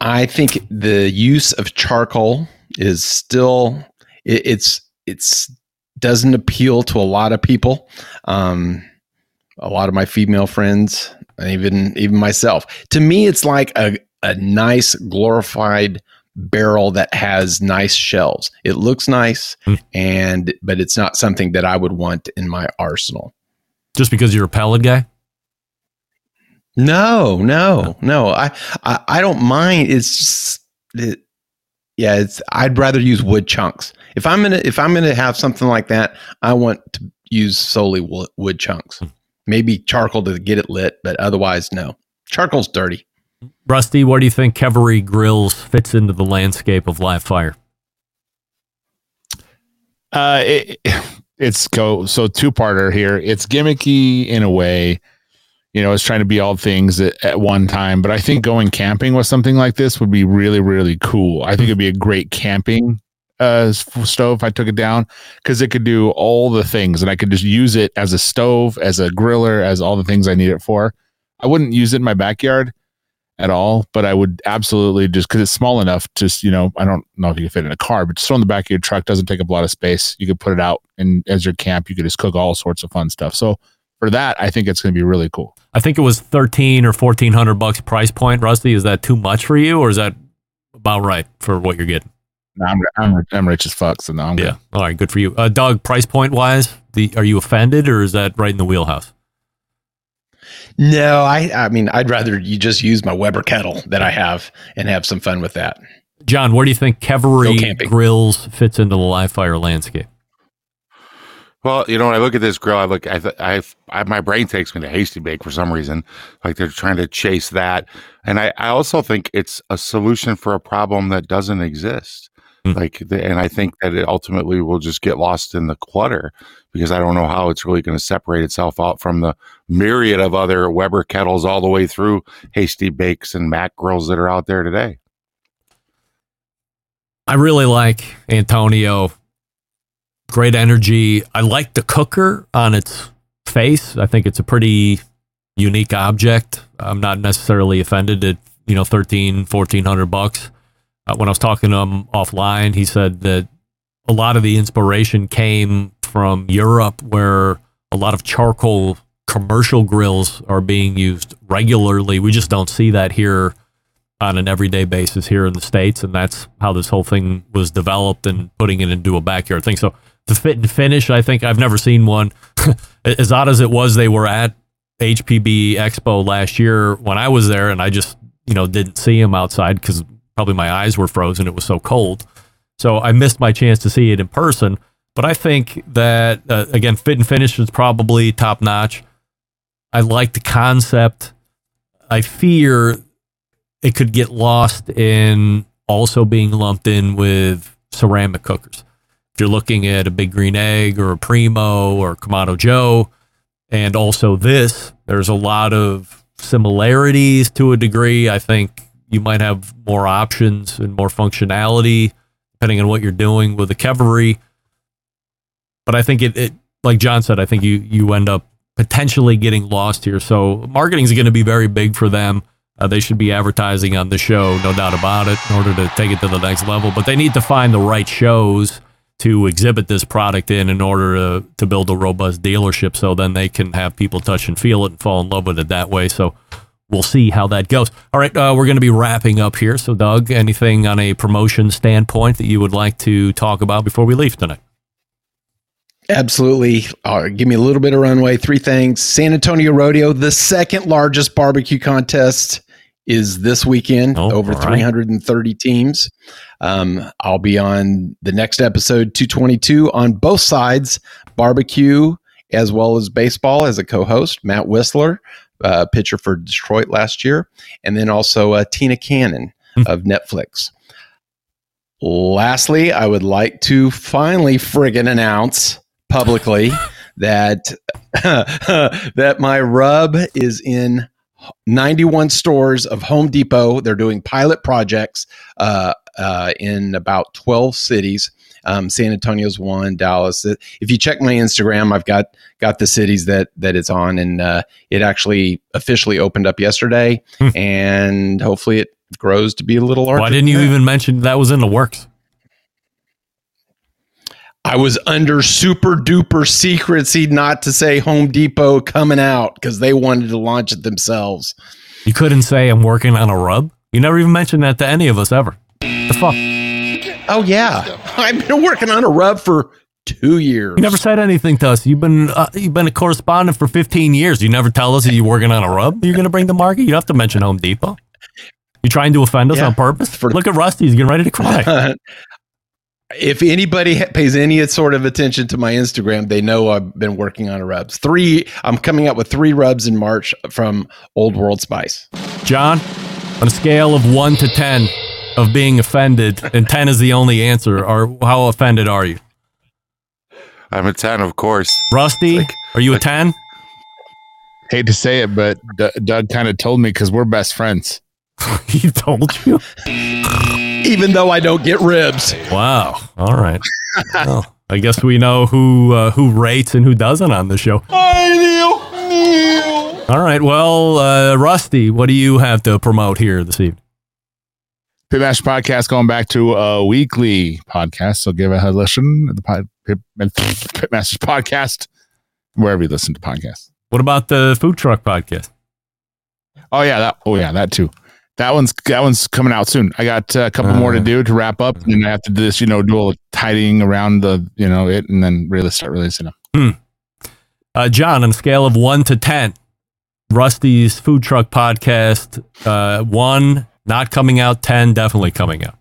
I think the use of charcoal is still it, it's it's doesn't appeal to a lot of people. Um, a lot of my female friends, even even myself. To me, it's like a a nice glorified barrel that has nice shells. It looks nice, hmm. and but it's not something that I would want in my arsenal. Just because you're a pellet guy? No, no, no. I, I, I don't mind. It's just, it, yeah. It's. I'd rather use wood chunks. If I'm gonna, if I'm gonna have something like that, I want to use solely wood, wood chunks. Hmm. Maybe charcoal to get it lit, but otherwise, no. Charcoal's dirty. Rusty, where do you think Kevery Grills fits into the landscape of live fire? Uh, it, it's go so two parter here. It's gimmicky in a way. You know, it's trying to be all things at, at one time. But I think going camping with something like this would be really, really cool. I think it'd be a great camping uh, stove I took it down because it could do all the things, and I could just use it as a stove, as a griller, as all the things I need it for. I wouldn't use it in my backyard at all, but I would absolutely just because it's small enough. Just you know, I don't know if you can fit in a car, but just in the back of your truck doesn't take up a lot of space. You could put it out, and as your camp, you could just cook all sorts of fun stuff. So for that, I think it's going to be really cool. I think it was thirteen or fourteen hundred bucks price point. Rusty, is that too much for you, or is that about right for what you're getting? No, I'm, I'm, I'm rich as fuck, so no, I'm Yeah. good. All right. Good for you. Uh, Doug, price point wise, the, are you offended or is that right in the wheelhouse? No, I I mean I'd rather you just use my Weber kettle that I have and have some fun with that. John, where do you think Go Kevery. Grills fits into the live fire landscape? Well, you know, when I look at this grill, I look, I, th- I, I, my brain takes me to Hasty Bake for some reason. Like they're trying to chase that, and I, I also think it's a solution for a problem that doesn't exist. Hmm. Like, the, and I think that it ultimately will just get lost in the clutter because I don't know how it's really going to separate itself out from the myriad of other Weber kettles all the way through Hasty Bakes and MAK grills that are out there today. I really like Antonio. Great energy. I like the cooker on its face. I think it's a pretty unique object. I'm not necessarily offended at, you know, 13, 1400 bucks. Uh, when I was talking to him offline, he said that a lot of the inspiration came from Europe where a lot of charcoal commercial grills are being used regularly. We just don't see that here on an everyday basis here in the states, and that's how this whole thing was developed and putting it into a backyard thing. So the fit and finish, I think I've never seen one (laughs) as odd as it was. They were at HPB Expo last year when I was there, and I just you know didn't see them outside because probably my eyes were frozen. It was so cold, so I missed my chance to see it in person. But I think that uh, again, fit and finish is probably top notch. I like the concept. I fear it could get lost in also being lumped in with ceramic cookers. If you're looking at a Big Green Egg or a Primo or Kamado Joe, and also this, there's a lot of similarities to a degree. I think you might have more options and more functionality depending on what you're doing with the Kevery. But I think it, it like John said, I think you you end up potentially getting lost here. So marketing is going to be very big for them. Uh, they should be advertising on the show, no doubt about it, in order to take it to the next level. But they need to find the right shows to exhibit this product in in order to, to build a robust dealership so then they can have people touch and feel it and fall in love with it that way. So we'll see how that goes. All right, uh, we're going to be wrapping up here. So, Doug, anything on a promotion standpoint that you would like to talk about before we leave tonight? Absolutely. Uh, give me a little bit of runway. Three things. San Antonio Rodeo, the second largest barbecue contest, is this weekend. over all right. 330 teams. Um, I'll be on the next episode, 222, on both sides, barbecue as well as baseball, as a co-host. Matt Whistler, uh, pitcher for Detroit last year, and then also uh, Tina Cannon of Netflix. Lastly, I would like to finally friggin' announce publicly (laughs) that (laughs) that my rub is in 91 stores of Home Depot. They're doing pilot projects uh, uh, in about 12 cities. Um, San Antonio's one, Dallas. If you check my Instagram, I've got got the cities that that it's on, and uh, it actually officially opened up yesterday, and hopefully it grows to be a little larger. Why didn't you even mention that was in the works? I was under super duper secrecy not to say Home Depot coming out because they wanted to launch it themselves. You couldn't say I'm working on a rub. You never even mentioned that to any of us ever. The fuck? Oh yeah, (laughs) I've been working on a rub for two years. You never said anything to us. You've been uh, you've been a correspondent for 15 years. You never tell us that you're working on a rub. You're going to bring to market. You don't have to mention Home Depot. You trying to offend us Yeah. on purpose? For, Look at Rusty. He's getting ready to cry. (laughs) if anybody ha- pays any sort of attention to my Instagram, they know I've been working on a rubs. Three, I'm coming out with three rubs in March from Old World Spice. John, on a scale of one to ten of being offended, and ten is the only answer, or how offended are you? I'm a 10, of course. Rusty, are you a ten? Hate to say it, but D- Doug kind of told me because we're best friends. (laughs) he told you. Even though I don't get ribs. Wow. All right. well, I guess we know who uh, who rates and who doesn't on the show. All All right. Well, uh, Rusty, what do you have to promote here this evening? Pitmaster podcast going back to a weekly podcast. So give it a listen to the pod, Pit, Pitmasters podcast wherever you listen to podcasts. What about the food truck podcast? Oh yeah, that. Oh yeah, that too. That one's that one's coming out soon. I got uh, a couple more to do to wrap up, and then I have to do this, you know, do all the tidying around the, you know, it, and then really start releasing them. Hmm. Uh, John, on a scale of one to ten, Rusty's food truck podcast, uh, one not coming out, ten definitely coming out.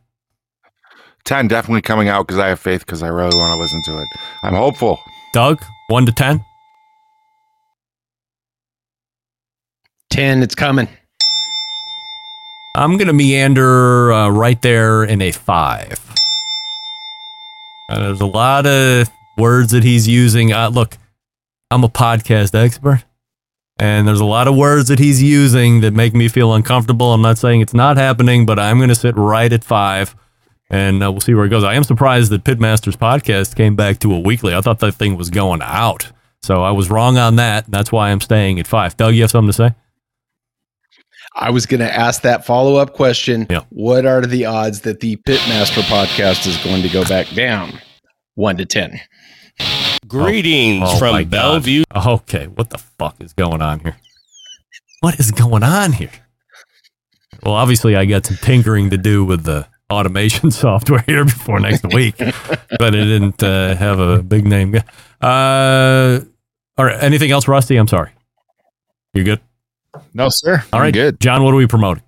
10 definitely coming out because I have faith because I really want to listen to it. I'm hopeful. Doug, one to ten. 10, it's coming. I'm gonna meander uh, right there in a five. Uh, there's a lot of words that he's using. Uh, look, I'm a podcast expert, and there's a lot of words that he's using that make me feel uncomfortable. I'm not saying it's not happening, but I'm gonna sit right at five, and uh, we'll see where it goes. I am surprised that Pitmasters podcast came back to a weekly. I thought that thing was going out, so I was wrong on that. That's why I'm staying at five. Doug, you have something to say? I was going to ask that follow up question. Yeah. What are the odds that the Pitmaster podcast is going to go back down one to 10? Greetings Oh, my from God. Bellevue. Okay, what the fuck is going on here? What is going on here? Well, obviously, I got some tinkering to do with the automation (laughs) software here before next week, but it didn't uh, have a big name. Uh, all right, anything else, Rusty? I'm sorry. You good? No, sir. All I'm right, good. John, what are we promoting?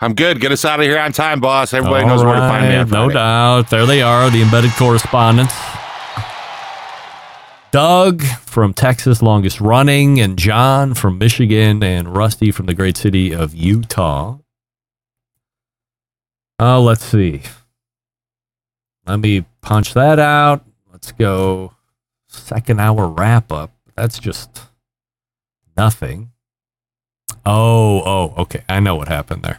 I'm good. Get us out of here on time, boss. Everybody All knows where to find me. No doubt. There they are, the embedded correspondents. Doug from Texas, longest running, and John from Michigan, and Rusty from the great city of Utah. Oh, let's see. Let me punch that out. Let's go second hour wrap up. That's just nothing. Oh, oh, okay. I know what happened there.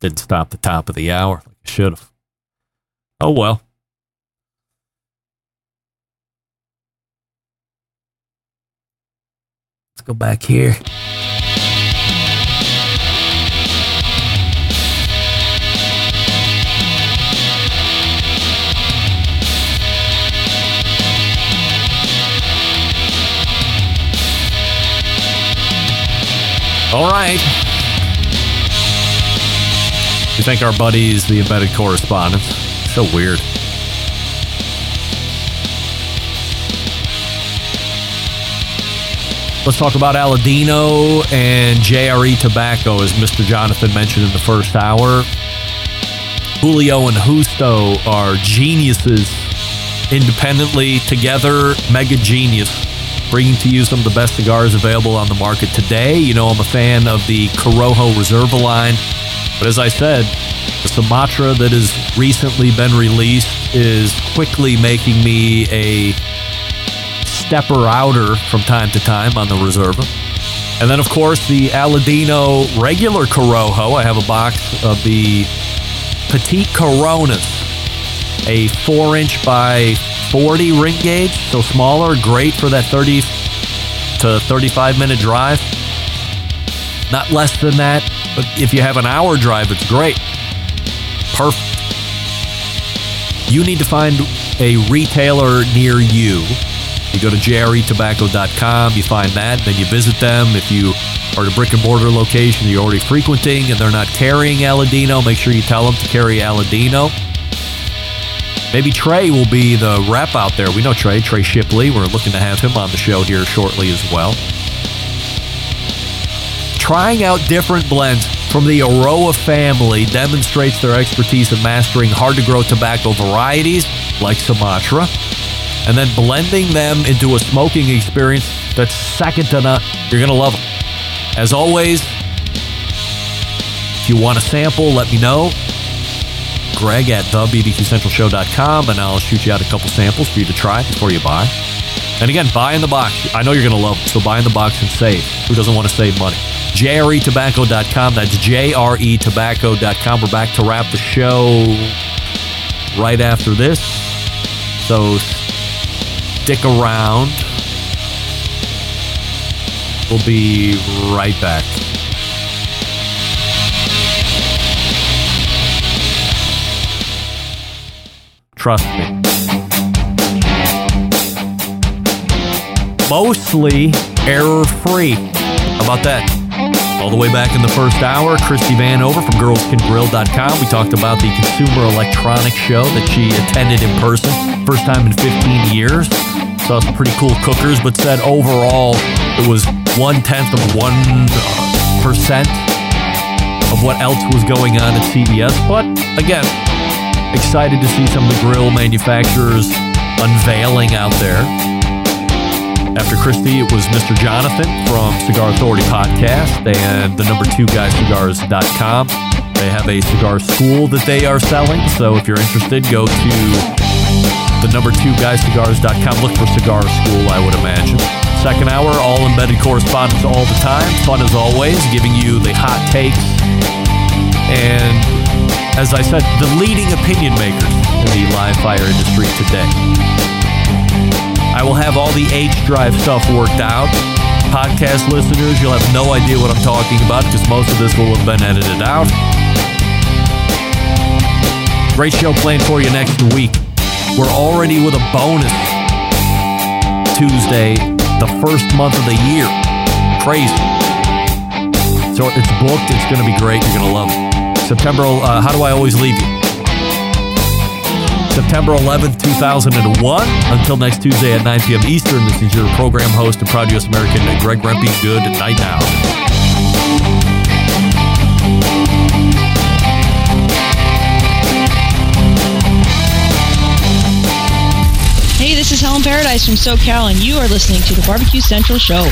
Didn't stop the top of the hour should have. Oh well. Go back here. All right. You think our buddy's the embedded correspondent? So weird. Let's talk about Aladino and JRE Tobacco, as Mr. Jonathan mentioned in the first hour. Julio and Justo are geniuses independently, together, mega genius, bringing to you some of the best cigars available on the market today. You know, I'm a fan of the Corojo Reserva line, but as I said, the Sumatra that has recently been released is quickly making me a stepper outer from time to time on the Reserva. And then, of course, the Aladino regular Corojo. I have a box of the Petite Coronas, a four inch by 40 ring gauge, so smaller, great for that 30 to 35 minute drive. Not less than that, but if you have an hour drive, it's great. Perfect. You need to find a retailer near you. You go to jretobacco.com, you find that, then you visit them. If you are at a brick and mortar location you're already frequenting and they're not carrying Aladino, make sure you tell them to carry Aladino. Maybe Trey will be the rep out there. We know Trey, Trey Shipley. We're looking to have him on the show here shortly as well. Trying out different blends from the Eiroa family demonstrates their expertise in mastering hard to grow tobacco varieties like Sumatra and then blending them into a smoking experience that's second to none. You're going to love them. As always, if you want a sample, let me know. Greg at thebbqcentralshow.com, and I'll shoot you out a couple samples for you to try before you buy. And again, buy in the box. I know you're going to love so buy in the box and save. Who doesn't want to save money? jretobacco.com. That's jretobacco.com. We're back to wrap the show right after this. So stick around. We'll be right back. Trust me. Mostly error free. How about that? All the way back in the first hour, Christy Vanover from girlscangrill.com. We talked about the Consumer Electronics Show that she attended in person, first time in 15 years. Saw some pretty cool cookers, but said overall it was one tenth of one percent of what else was going on at CES. But again, excited to see some of the grill manufacturers unveiling out there. After Christy, it was Mr. Jonathan from Cigar Authority Podcast and the number two guy cigars.com. They have a cigar school that they are selling. So if you're interested, go to the number two guy cigars.com. Look for cigar school, I would imagine. Second hour, all embedded correspondents all the time. Fun as always, giving you the hot takes and as I said, the leading opinion makers in the live fire industry today. I will have all the H drive stuff worked out. Podcast listeners, you'll have no idea what I'm talking about because most of this will have been edited out. Great show planned for you next week. We're already with a bonus Tuesday, the first month of the year. Crazy. So it's booked. It's going to be great. You're going to love it. September, uh, how do I always leave you? September 11th, 2001. Until next Tuesday at 9 p.m. Eastern, this is your program host and proud U.S. American, Greg Rempe. Good night now. Paradise from SoCal, and you are listening to the Barbecue Central Show.